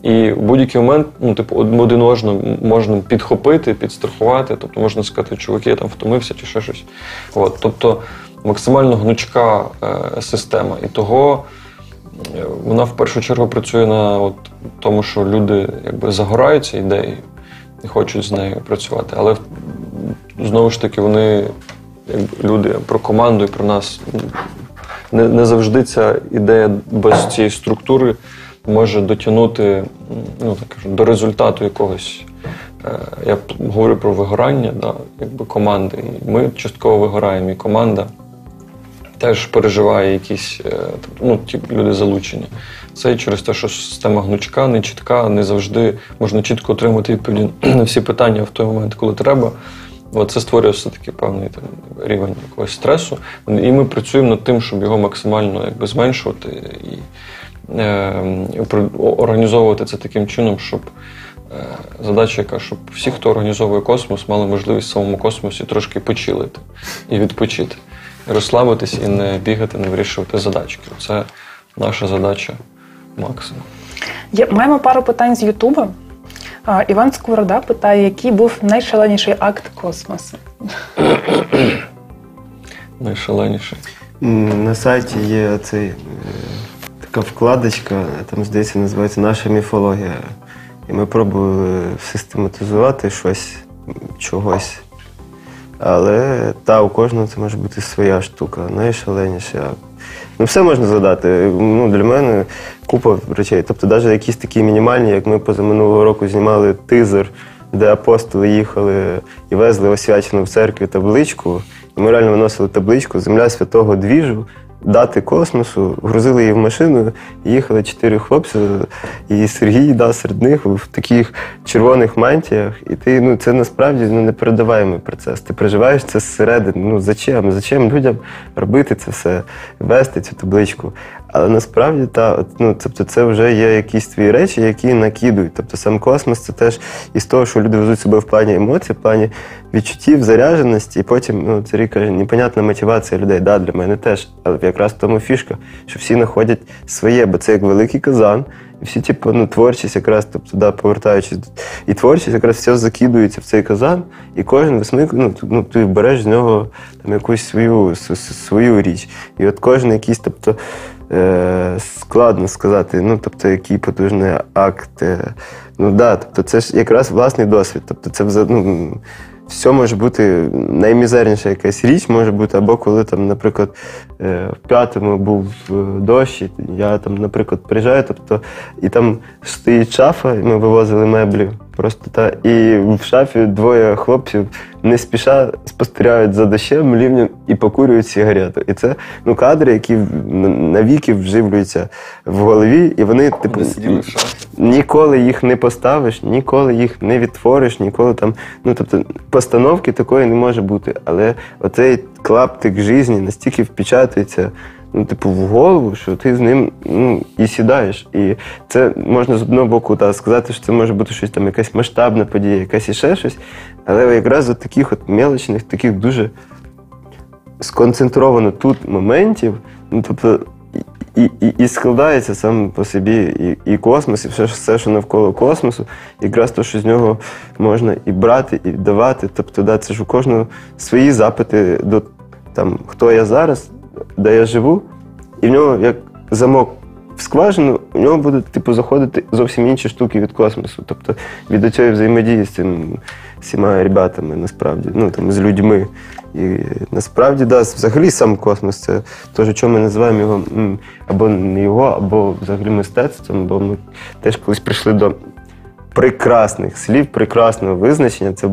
І в будь-який момент, ну, типу, один одного можна підхопити, підстрахувати. Тобто можна сказати, чуваки, я там втомився чи ще щось. От, тобто максимально гнучка е, система. І того е, вона в першу чергу працює на от, тому, що люди якби загораються ідеєю і хочуть з нею працювати. Але знову ж таки, вони, якби, люди про команду і про нас. Не, не завжди ця ідея без цієї структури може дотягнути ну, так кажу, до результату якогось. Е, Я говорю про вигорання да, якби команди. І ми частково вигораємо, і команда теж переживає якісь е, ну, ті люди залучені. Це через те, що система гнучка, не чітка, не завжди можна чітко отримати відповіді <clears throat> на всі питання в той момент, коли треба. От це створює все-таки певний там, рівень якогось стресу. І ми працюємо над тим, щоб його максимально якби, зменшувати і організовувати це таким чином, щоб е, задача, яка, щоб всі, хто організовує космос, мали можливість в самому космосі трошки почилити і відпочити, розслабитись і не бігати, не вирішувати задачки. Це наша задача максимум. Є, маємо пару питань з Ютуба. А, Іван Сковорода питає, який був найшаленіший акт космосу. Найшаленіший. На сайті є цей, е, така вкладочка, там, здається, називається Наша міфологія. І ми пробували систематизувати щось, чогось. Але та, у кожного це може бути своя штука, найшаленіша. Ну, все можна згадати. Ну, для мене купа речей. Тобто, навіть якісь такі мінімальні, як ми позаминулого року знімали тизер, де апостоли їхали і везли освячену в церкві табличку. І ми реально виносили табличку Земля святого двіжу, дати космосу, грузили її в машину, їхали чотири хлопці, і Сергій да, серед них в таких червоних мантіях. І ти, ну, це насправді ну, непередаваємий процес. Ти переживаєш це зсередини. Ну зачем? Зачем людям робити це все, вести цю табличку? Але насправді та, ну, тобто це вже є якісь твої речі, які накидують. Тобто сам космос це теж із того, що люди везуть себе в плані емоцій, в плані відчуттів, зарядженості, і потім ну, це каже, непонятна мотивація людей. Да, для мене теж. Але якраз в тому фішка, що всі знаходять своє, бо це як великий казан. І всі, типу, ну, творчість якраз, тобто, да, повертаючись, і творчість якраз все закидується в цей казан, і кожен висмикує, ну, ну, ти береш з нього там, якусь свою, свою річ. І от кожен якийсь, тобто, е, складно сказати, ну, тобто, який потужний акт. Е, ну, да, тобто, це ж якраз власний досвід. Тобто, це ну, все може бути наймізерніша якась річ, може бути, або коли там, наприклад, е, в п'ятому був дощ, і я там, наприклад, приїжджаю, тобто, і там стоїть шафа, і ми вивозили меблі. Просто та і в шафі двоє хлопців не спіша спостерігають за дощем, лівнем і покурюють сигарету. І це ну кадри, які навіки вживлюються в голові, і вони типу ніколи їх не поставиш, ніколи їх не відтвориш, ніколи там. Ну тобто постановки такої не може бути. Але оцей клаптик житті настільки впечатується. Ну, типу, в голову, що ти з ним ну, і сідаєш. І це можна з одного боку та, сказати, що це може бути щось там, якась масштабна подія, якась іще щось. Але якраз от таких от мелочних, таких дуже сконцентровано тут моментів, ну тобто і, і, і складається сам по собі і, і космос, і все, все, що навколо космосу, якраз то, що з нього можна і брати, і давати. Тобто, да, це ж у кожного свої запити до там, хто я зараз, де я живу, і в нього як замок. В скважину у нього будуть типу заходити зовсім інші штуки від космосу, тобто від цієї взаємодії з цим всіма ребятами, насправді, ну там з людьми. І насправді, да, взагалі сам космос це те, що ми називаємо його або не його, або взагалі мистецтвом, бо ми теж колись прийшли до прекрасних слів, прекрасного визначення. Це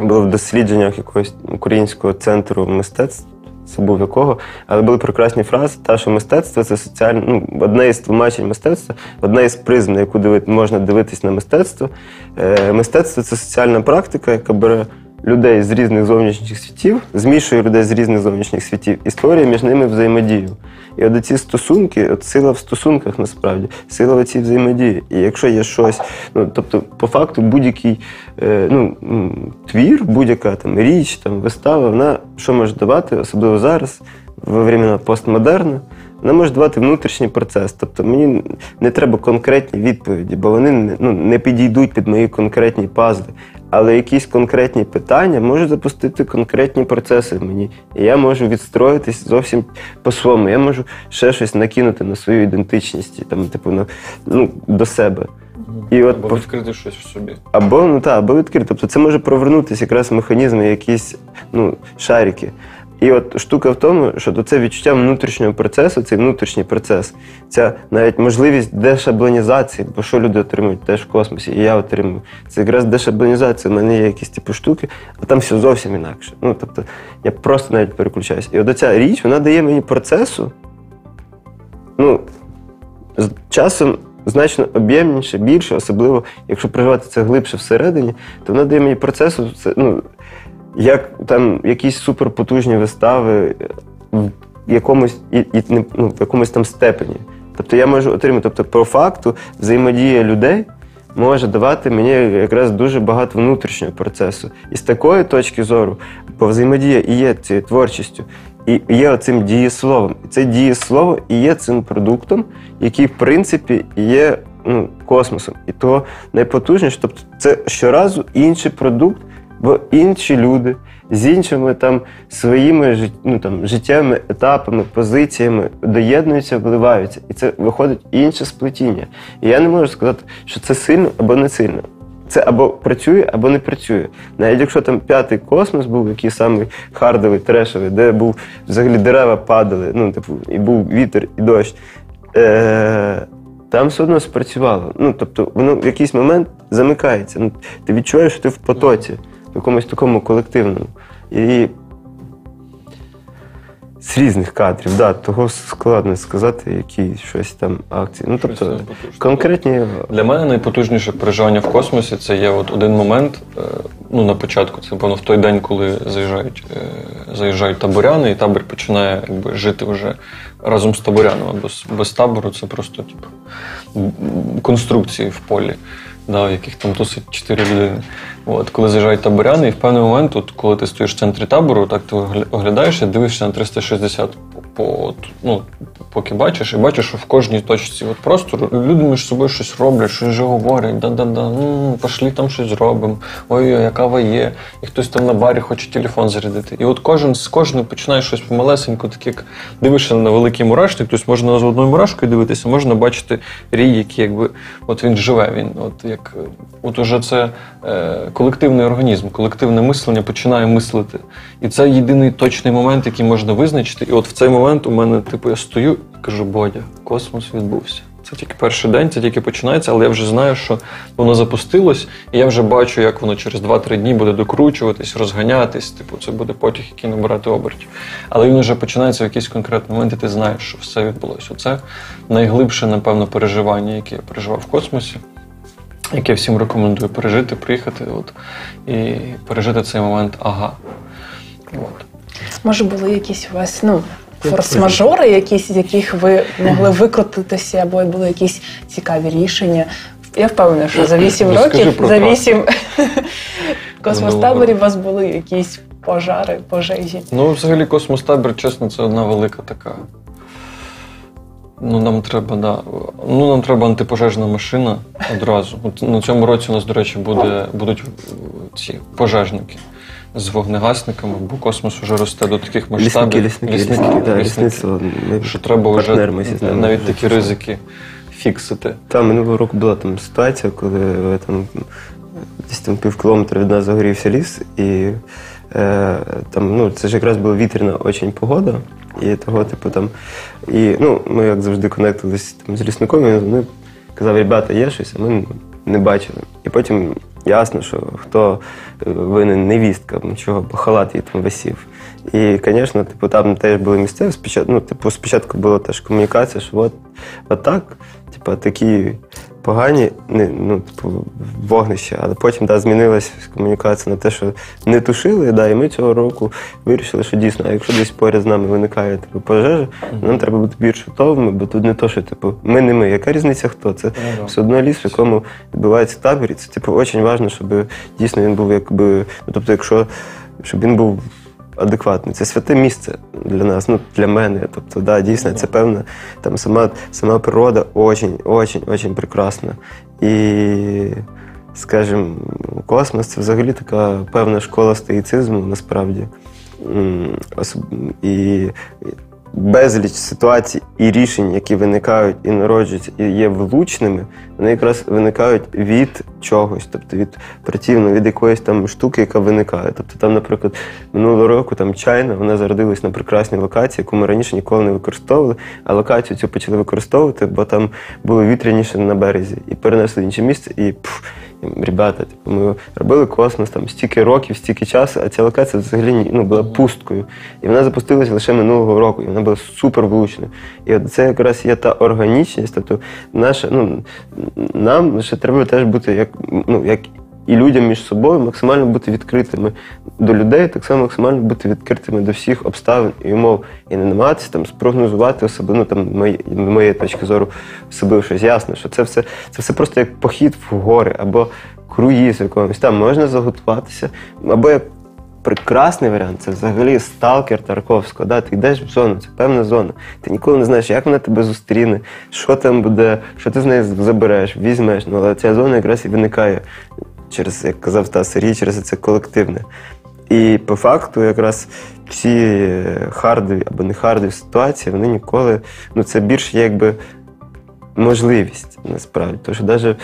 було в дослідженнях якогось українського центру мистецтв. Забув якого, але були прекрасні фрази, та що мистецтво це соціальне, ну, одне із тлумачень мистецтва, одна із призм, на яку диви, можна дивитись на мистецтво. Е, мистецтво це соціальна практика, яка бере людей з різних зовнішніх світів, змішує людей з різних зовнішніх світів і створює між ними взаємодію. І от ці стосунки, от сила в стосунках насправді, сила в цій взаємодії. І якщо є щось, ну тобто, по факту, будь-який е, ну, твір, будь-яка там річ, там вистава, вона що може давати, особливо зараз, во времена постмодерну, вона може давати внутрішній процес. Тобто мені не треба конкретні відповіді, бо вони ну, не підійдуть під мої конкретні пазли. Але якісь конкретні питання можуть запустити конкретні процеси в мені. І я можу відстроїтись зовсім по-своєму. Я можу ще щось накинути на свою ідентичність, там, типу, на, ну, до себе. І от Або відкрити щось в собі. або ну та, або відкрити. Тобто це може провернутися якраз механізми, якісь ну, шарики. І от штука в тому, що це відчуття внутрішнього процесу, цей внутрішній процес, ця навіть можливість дешаблонізації, бо що люди отримують теж в космосі, і я отримую. Це якраз дешаблонізація. У мене є якісь типу штуки, а там все зовсім інакше. Ну тобто я просто навіть переключаюся. І от ця річ, вона дає мені процесу. Ну, з часом значно об'ємніше, більше, особливо, якщо проживати це глибше всередині, то вона дає мені процесу, ну, як там якісь суперпотужні вистави в якомусь, і, і, ну, в якомусь там степені. Тобто я можу отримати, тобто, по факту, взаємодія людей може давати мені якраз дуже багато внутрішнього процесу. І з такої точки зору, бо взаємодія і є цією творчістю, і є оцим дієсловом. І це дієслово і є цим продуктом, який, в принципі, є ну, космосом. І то найпотужніше, тобто це щоразу інший продукт, бо інші люди з іншими там своїми ну, там, життєвими етапами, позиціями доєднуються, вливаються. І це виходить інше сплетіння. І я не можу сказати, що це сильно або не сильно. Це або працює, або не працює. Навіть якщо там п'ятий космос був, який самий хардовий, трешовий, де був взагалі дерева падали, ну, типу, і був вітер і дощ. Е- там все одно спрацювало. Ну, тобто, воно в якийсь момент замикається. Ну, ти відчуваєш, що ти в потоці, якомусь такому колективному. І з різних кадрів, да, того складно сказати, які щось там акції. Ну, тобто, Щось конкретні Для мене найпотужніше переживання в космосі це є от один момент. е, ну, на початку, це напевно в той день, коли заїжджають, е, заїжджають таборяни, і табір починає якби, жити вже разом з таборянами. Без, без табору це просто типу, конструкції в полі, да, в яких там тусить чотири людини. От, коли заїжджають таборяни, і в певний момент, от, коли ти стоїш в центрі табору, так ти огля- оглядаєшся, дивишся на 360 по, ну, поки бачиш, і бачиш, що в кожній точці от простору люди між собою щось роблять, щось вже говорять, да-да-да, ну, пошлі там щось зробимо, ой-ой, яка є, і хтось там на барі хоче телефон зарядити. І от кожен з кожним починає щось помалесенько, так як дивишся на великий мурашник, тобто можна за одною мурашкою дивитися, можна бачити рій, який якби от він живе. Він от як от уже це е, колективний організм, колективне мислення починає мислити. І це єдиний точний момент, який можна визначити. І от в цей момент у мене, типу, я стою і кажу, Бодя, космос відбувся. Це тільки перший день, це тільки починається, але я вже знаю, що воно запустилось, і я вже бачу, як воно через 2-3 дні буде докручуватись, розганятись. Типу, це буде потяг, який набирати обертів. Але він вже починається в якийсь конкретний момент, і ти знаєш, що все відбулося. Це найглибше, напевно, переживання, яке я переживав в космосі, яке всім рекомендую пережити, приїхати от, і пережити цей момент ага. От. Може, були якісь у вас ну, форс-мажори, якісь, з яких ви могли викрутитися, або були якісь цікаві рішення. Я впевнена, що за 8 років, за трасу. 8 <laughs> космостаборів у вас були якісь пожари, пожежі. Ну, взагалі, космостабір, чесно, це одна велика така. Ну, нам треба, да. Ну, нам треба антипожежна машина одразу. От на цьому році у нас, до речі, буде, будуть ці пожежники з вогнегасниками, бо космос вже росте до таких масштабів. Лісники, лісники, лісники, да, лісництво. Ми Що треба вже партнеримося з ними. навіть такі ризики фіксити. Там минулого року була там ситуація, коли е, там десь там пів кілометра від нас загорівся ліс, і е, там, ну, це ж якраз була вітряна очень погода. І того, типу, там, і ну, ми як завжди конектились там, з лісником, і він казав, ребята, є щось, а ми не бачили. І потім ясно, що хто е, винен невістка, чого, бо халат їй там висів. І, звісно, типу, там теж були місцеві. Спочатку, ну, типу, спочатку була теж комунікація, що от, от так, типу, такі погані не, ну, типу, вогнища, але потім да, змінилася комунікація на те, що не тушили, да, і ми цього року вирішили, що дійсно, а якщо десь поряд з нами виникає типу, пожежа, нам треба бути більш готовими, бо тут не то, що типу, ми не ми. Яка різниця хто? Це да. все одно ліс, в якому відбувається табір, і це типу, дуже важливо, щоб дійсно він був якби. Ну, тобто, якщо щоб він був адекватний. Це святе місце для нас, ну для мене. Тобто, да, дійсно, це певна там сама, сама природа очень, очень, очень прекрасна. І, скажімо, космос це взагалі така певна школа стоїцизму насправді. І безліч ситуацій і рішень, які виникають і народжуються, і є влучними, вони якраз виникають від чогось, тобто від противно, від якоїсь там штуки, яка виникає. Тобто там, наприклад, минулого року там чайна, вона зародилась на прекрасній локації, яку ми раніше ніколи не використовували, а локацію цю почали використовувати, бо там було вітряніше на березі, і перенесли в інше місце, і пф, ребята, типу, ми робили космос там стільки років, стільки часу, а ця локація взагалі ну, була пусткою. І вона запустилася лише минулого року, і вона була супер влучною. І от це якраз є та органічність, тобто наша, ну, нам лише треба теж бути як, ну, як і людям між собою максимально бути відкритими до людей, так само максимально бути відкритими до всіх обставин і умов, і не намагатися там спрогнозувати особливо, ну там мої, моєї точки зору особливо щось ясно, що це все, це все просто як похід в гори або круїз якомусь. Там можна заготуватися, або як прекрасний варіант це взагалі сталкер Тарковського. Да? Ти йдеш в зону, це певна зона. Ти ніколи не знаєш, як вона тебе зустріне, що там буде, що ти з неї забереш, візьмеш. Ну, але ця зона якраз і виникає через, як казав та Сергій, через це колективне. І по факту, якраз всі хардові або не хардові ситуації, вони ніколи, ну це більше якби можливість насправді. Тому що навіть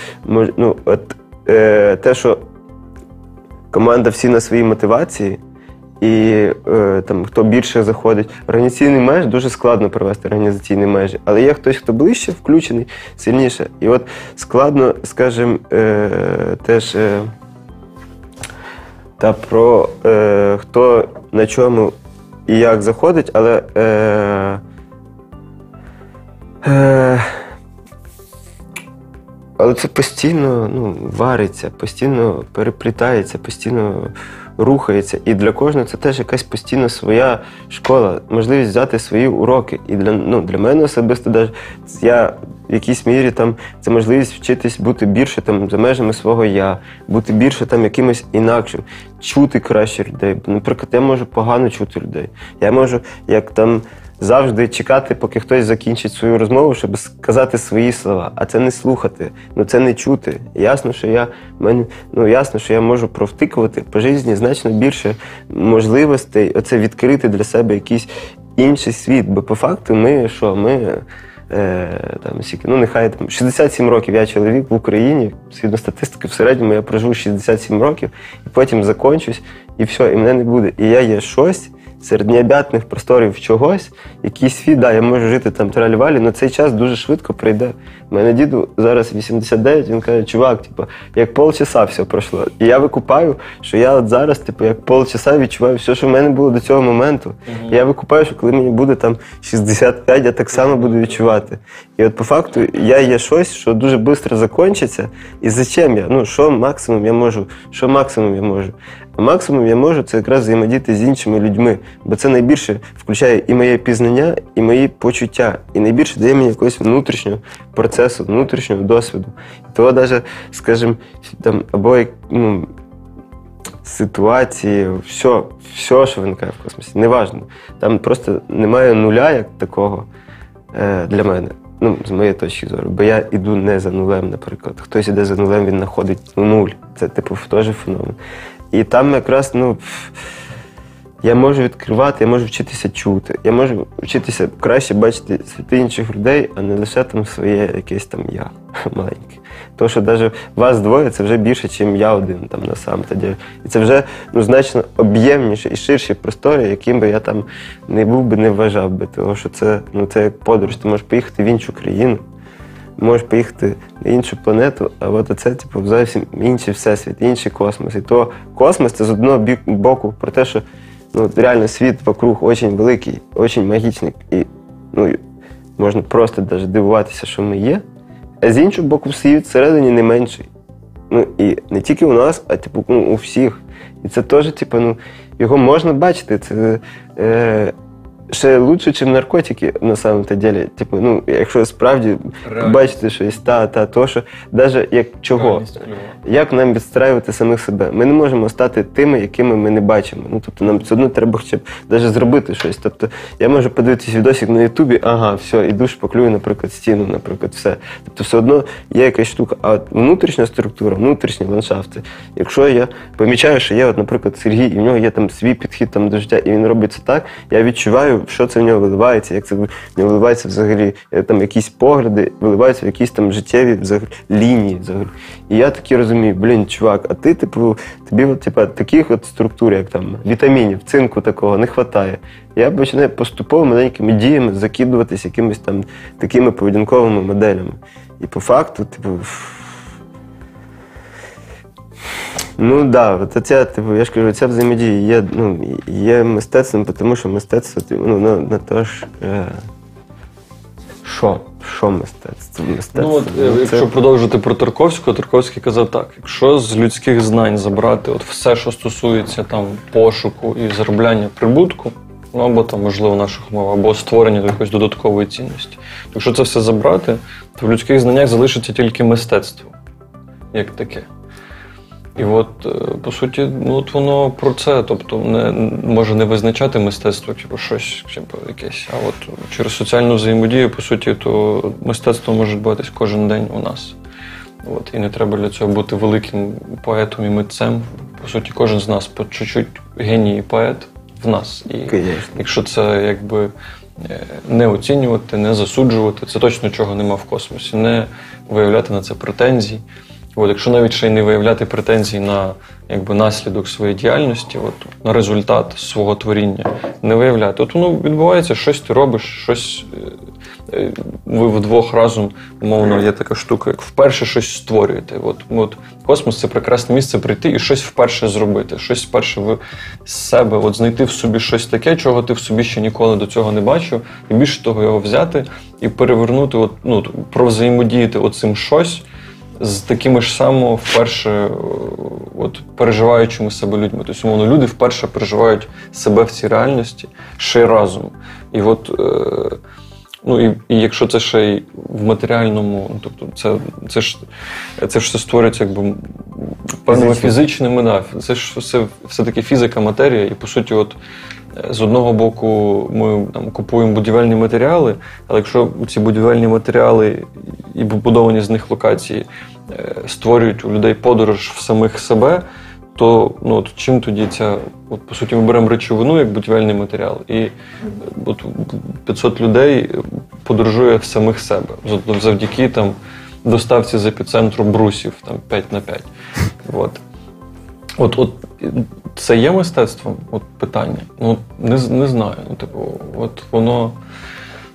ну, от, е, те, що команда всі на своїй мотивації, і е, там хто більше заходить. Організаційний меж дуже складно провести організаційні межі, але є хтось, хто ближче включений, сильніше. І от складно, скажімо, е, теж е, та про е, хто на чому і як заходить, але. Е, е, Але це постійно ну, вариться, постійно переплітається, постійно рухається. І для кожного це теж якась постійно своя школа, можливість взяти свої уроки. І для, ну, для мене особисто навіть, я в якійсь мірі там це можливість вчитись бути більше там за межами свого я, бути більше там якимось інакшим, чути краще людей. Наприклад, я можу погано чути людей. Я можу, як там завжди чекати, поки хтось закінчить свою розмову, щоб сказати свої слова. А це не слухати, ну це не чути. Ясно, що я мен, ну ясно, що я можу провтикувати по житті значно більше можливостей, оце відкрити для себе якийсь інший світ. Бо по факту ми що, ми. Е, там, скільки, ну, нехай там 67 років я чоловік в Україні, згідно статистики, в середньому я проживу 67 років, і потім закончусь, і все, і мене не буде. І я є щось, серед необ'ятних просторів чогось, якийсь світ, да, я можу жити там тралівалі, але цей час дуже швидко прийде. У мене діду зараз 89, він каже, чувак, типу, як полчаса все пройшло. І я викупаю, що я от зараз, типу, як полчаса відчуваю все, що в мене було до цього моменту. І я викупаю, що коли мені буде там 65, я так само буду відчувати. І от по факту я є щось, що дуже швидко закінчиться. І зачем я? Ну, що максимум я можу? Що максимум я можу? А максимум я можу це якраз взаємодіяти з іншими людьми, бо це найбільше включає і моє пізнання, і мої почуття, і найбільше дає мені якогось внутрішнього процесу, внутрішнього досвіду. І того навіть, скажімо, там або ну, ситуації, все, все, що виникає в космосі, неважно. Там просто немає нуля як такого е, для мене. Ну, з моєї точки зору, бо я йду не за нулем, наприклад. Хтось іде за нулем, він знаходить нуль. Це типу теж феномен. І там якраз, ну. Я можу відкривати, я можу вчитися чути. Я можу вчитися краще бачити світи інших людей, а не лише там своє якесь там я <laughs> маленьке. Тому що навіть вас двоє це вже більше, ніж я один там на сам тоді. І це вже ну, значно об'ємніше і ширші простори, яким би я там не був би, не вважав би. Тому що це ну, це як подорож. Ти можеш поїхати в іншу країну, можеш поїхати на іншу планету, а от це типу, зовсім інший всесвіт, інший космос. І то космос це з одного боку про те, що ну, реально світ вокруг дуже великий, дуже магічний. І ну, можна просто навіть дивуватися, що ми є. А з іншого боку, світ всередині не менший. Ну і не тільки у нас, а типу, ну, у всіх. І це теж, типу, ну, його можна бачити. Це е, ще лучше, ніж наркотики на самом то деле. Типу, ну, якщо справді бачите щось, та, та, то що, навіть як чого, Реальність як нам відстраювати самих себе? Ми не можемо стати тими, якими ми не бачимо. Ну, тобто нам все одно треба хоча б навіть зробити щось. Тобто я можу подивитися відосик на Ютубі, ага, все, іду шпаклюю, наприклад, стіну, наприклад, все. Тобто все одно є якась штука. А от внутрішня структура, внутрішні ландшафти. Якщо я помічаю, що є, от, наприклад, Сергій, і в нього є там свій підхід там, до життя, і він робить це так, я відчуваю, що це в нього виливається, як це в нього виливається взагалі, е, там якісь погляди, виливаються в якісь там життєві взагалі лінії. Взагалі. І я такі розумію, блін, чувак, а ти, типу, тобі от, типу, таких от структур, як там вітамінів, цинку такого не вистачає. Я починаю поступово маленькими діями закидуватись якимись там такими поведінковими моделями. І по факту, типу. Ну да, от ця, типу, я ж кажу, ця взаємодія є, ну, є мистецтвом, тому що мистецтво ну, на, на то ж. Е, що? Що мистецтво? Мистецтво. Ну, от, е, це- якщо продовжити про Тарковського, Тарковський казав так: якщо з людських знань забрати от все, що стосується там пошуку і заробляння прибутку, ну або там, можливо, наших умов, або створення якоїсь додаткової цінності. Якщо це все забрати, то в людських знаннях залишиться тільки мистецтво, як таке. І от, е, по суті, ну от воно про це, тобто не може не визначати мистецтво, типу щось, типу, якесь. А от через соціальну взаємодію, по суті, то мистецтво може відбуватись кожен день у нас. От, і не треба для цього бути великим поетом і митцем. По суті, кожен з нас по чуть-чуть геній і поет в нас. І Конечно. якщо це якби е, не оцінювати, не засуджувати, це точно чого нема в космосі, не виявляти на це претензій. От, якщо навіть ще й не виявляти претензій на якби, наслідок своєї діяльності, от, на результат свого творіння, не виявляти. От воно відбувається, щось ти робиш, щось е, е, ви вдвох разом, умовно, є така штука, як вперше щось створюєте. От, от, космос це прекрасне місце прийти і щось вперше зробити, щось вперше з себе, от знайти в собі щось таке, чого ти в собі ще ніколи до цього не бачив, і більше того, його взяти і перевернути, от, ну, провзаємодіяти оцим щось з такими ж само вперше е, от, переживаючими себе людьми. Тобто, умовно, люди вперше переживають себе в цій реальності ще й разом. І от, е, ну, і, і якщо це ще й в матеріальному, ну, тобто це, це ж це ж все створюється якби певними фізичними, да, це ж все, все-таки фізика, матерія, і по суті, от. З одного боку, ми там купуємо будівельні матеріали, але якщо ці будівельні матеріали і побудовані з них локації е, створюють у людей подорож в самих себе, то ну, от чим тоді ця, от, по суті, ми беремо речовину як будівельний матеріал, і е, от 500 людей подорожує в самих себе завдяки там, доставці з епіцентру брусів там, 5 на 5. От. От, от це є мистецтвом? От питання. Ну, не, не знаю. Ну, типу, от воно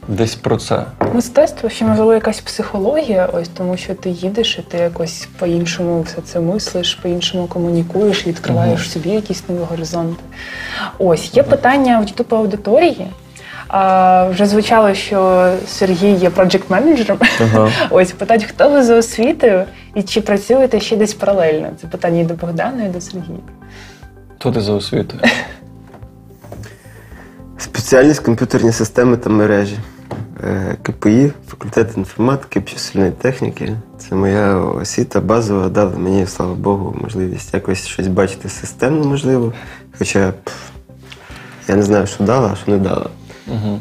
десь про це. Мистецтво, ще можливо якась психологія, ось тому що ти їдеш і ти якось по-іншому все це мислиш, по-іншому комунікуєш, відкриваєш собі якісь нові горизонти. Ось є питання в youtube аудиторії. А, вже звучало, що Сергій є проджект менеджером Ага. <laughs> Ось питають, хто ви за освітою і чи працюєте ще десь паралельно? Це питання і до Богдана, і до Сергія. Хто ти за освітою? Спеціальність комп'ютерні системи та мережі. Е, КПІ, факультет інформатики, чисельної техніки. Це моя освіта базова, дала мені, слава Богу, можливість якось щось бачити системно, можливо. Хоча пф, я не знаю, що дала, а що не дала. Угу.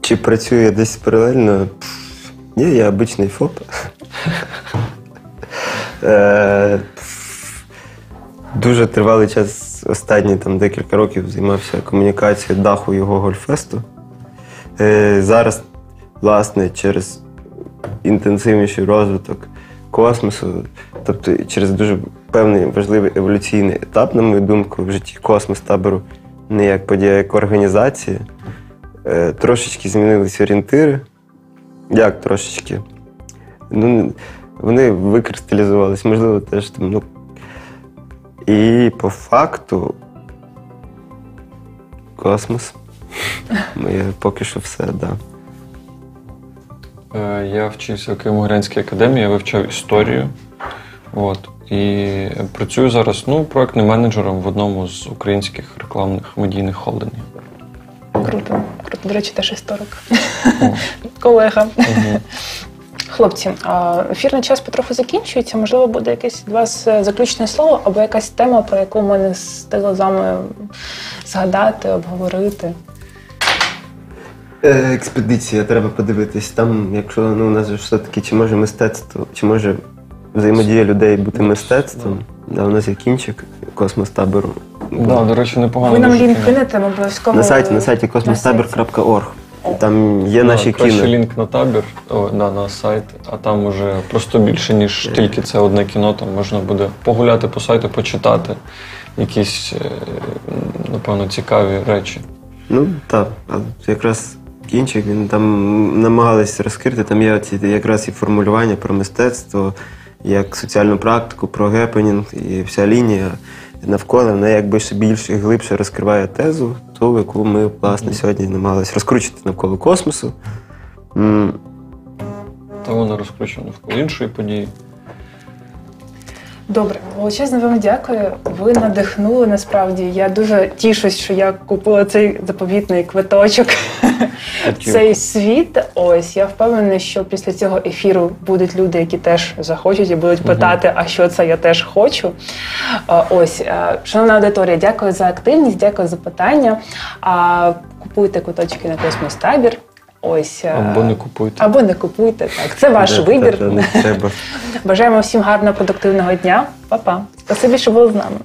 Чи працюю я десь паралельно? Пф, Ні, я обичний ФОП. <laughs> Дуже тривалий час, останні там декілька років займався комунікацією даху його гольфесту. Е, Зараз, власне, через інтенсивніший розвиток космосу, тобто через дуже певний важливий еволюційний етап, на мою думку, в житті космос табору не як подія, як організація. Е, Трошечки змінились орієнтири. Як трошечки? Ну, вони викристалізувалися, можливо, теж там. Ну, і по факту космос. Моє поки що все, так. Да. Е, Я вчився в Києво-Могилянській академії, я вивчав історію. От. І працюю зараз ну, проектним менеджером в одному з українських рекламних медійних холдингів. Круто, круто. До речі, теж історик. Колега. Угу. Хлопці, ефірний час потроху закінчується. Можливо, буде якесь від вас е, заключне слово або якась тема, про яку ми не встигли з вами згадати, обговорити. Е, Експедиція, треба подивитись. Там, якщо ну, у нас же все-таки чи може мистецтво, чи може взаємодія людей бути мистецтвом. Да, у нас є кінчик космос табору. Да, до речі, непогано. Ви нам лінк кинете, ми обов'язково На сайті, на сайті kosmostабір.org. Там є наші краще кіно. лінк на табір, о, да, на сайт, а там уже просто більше, ніж тільки це одне кіно. Там можна буде погуляти по сайту, почитати якісь, е, напевно, цікаві речі. Ну так, а якраз кінчик, він там намагались розкрити. Там є ці якраз і формулювання про мистецтво, як соціальну практику, про гепенінг, і вся лінія навколо вона якби ще більше і глибше розкриває тезу, ту, яку ми власне сьогодні намагалися розкручити навколо космосу. Та вона розкручена навколо іншої події. Добре, величезно вам дякую. Ви надихнули насправді. Я дуже тішусь, що я купила цей заповітний квиточок. Цей світ. Ось я впевнена, що після цього ефіру будуть люди, які теж захочуть і будуть питати, а що це я теж хочу. Ось, е, шановна аудиторія, дякую за активність, дякую за питання. Купуйте куточки на космос табір. Ось е, Або не купуйте. або не купуйте. Так, це ваш да, вибір. та- та не <laughs> треба. Бажаємо всім гарного продуктивного дня. Па-па. Спасибі, що були з нами.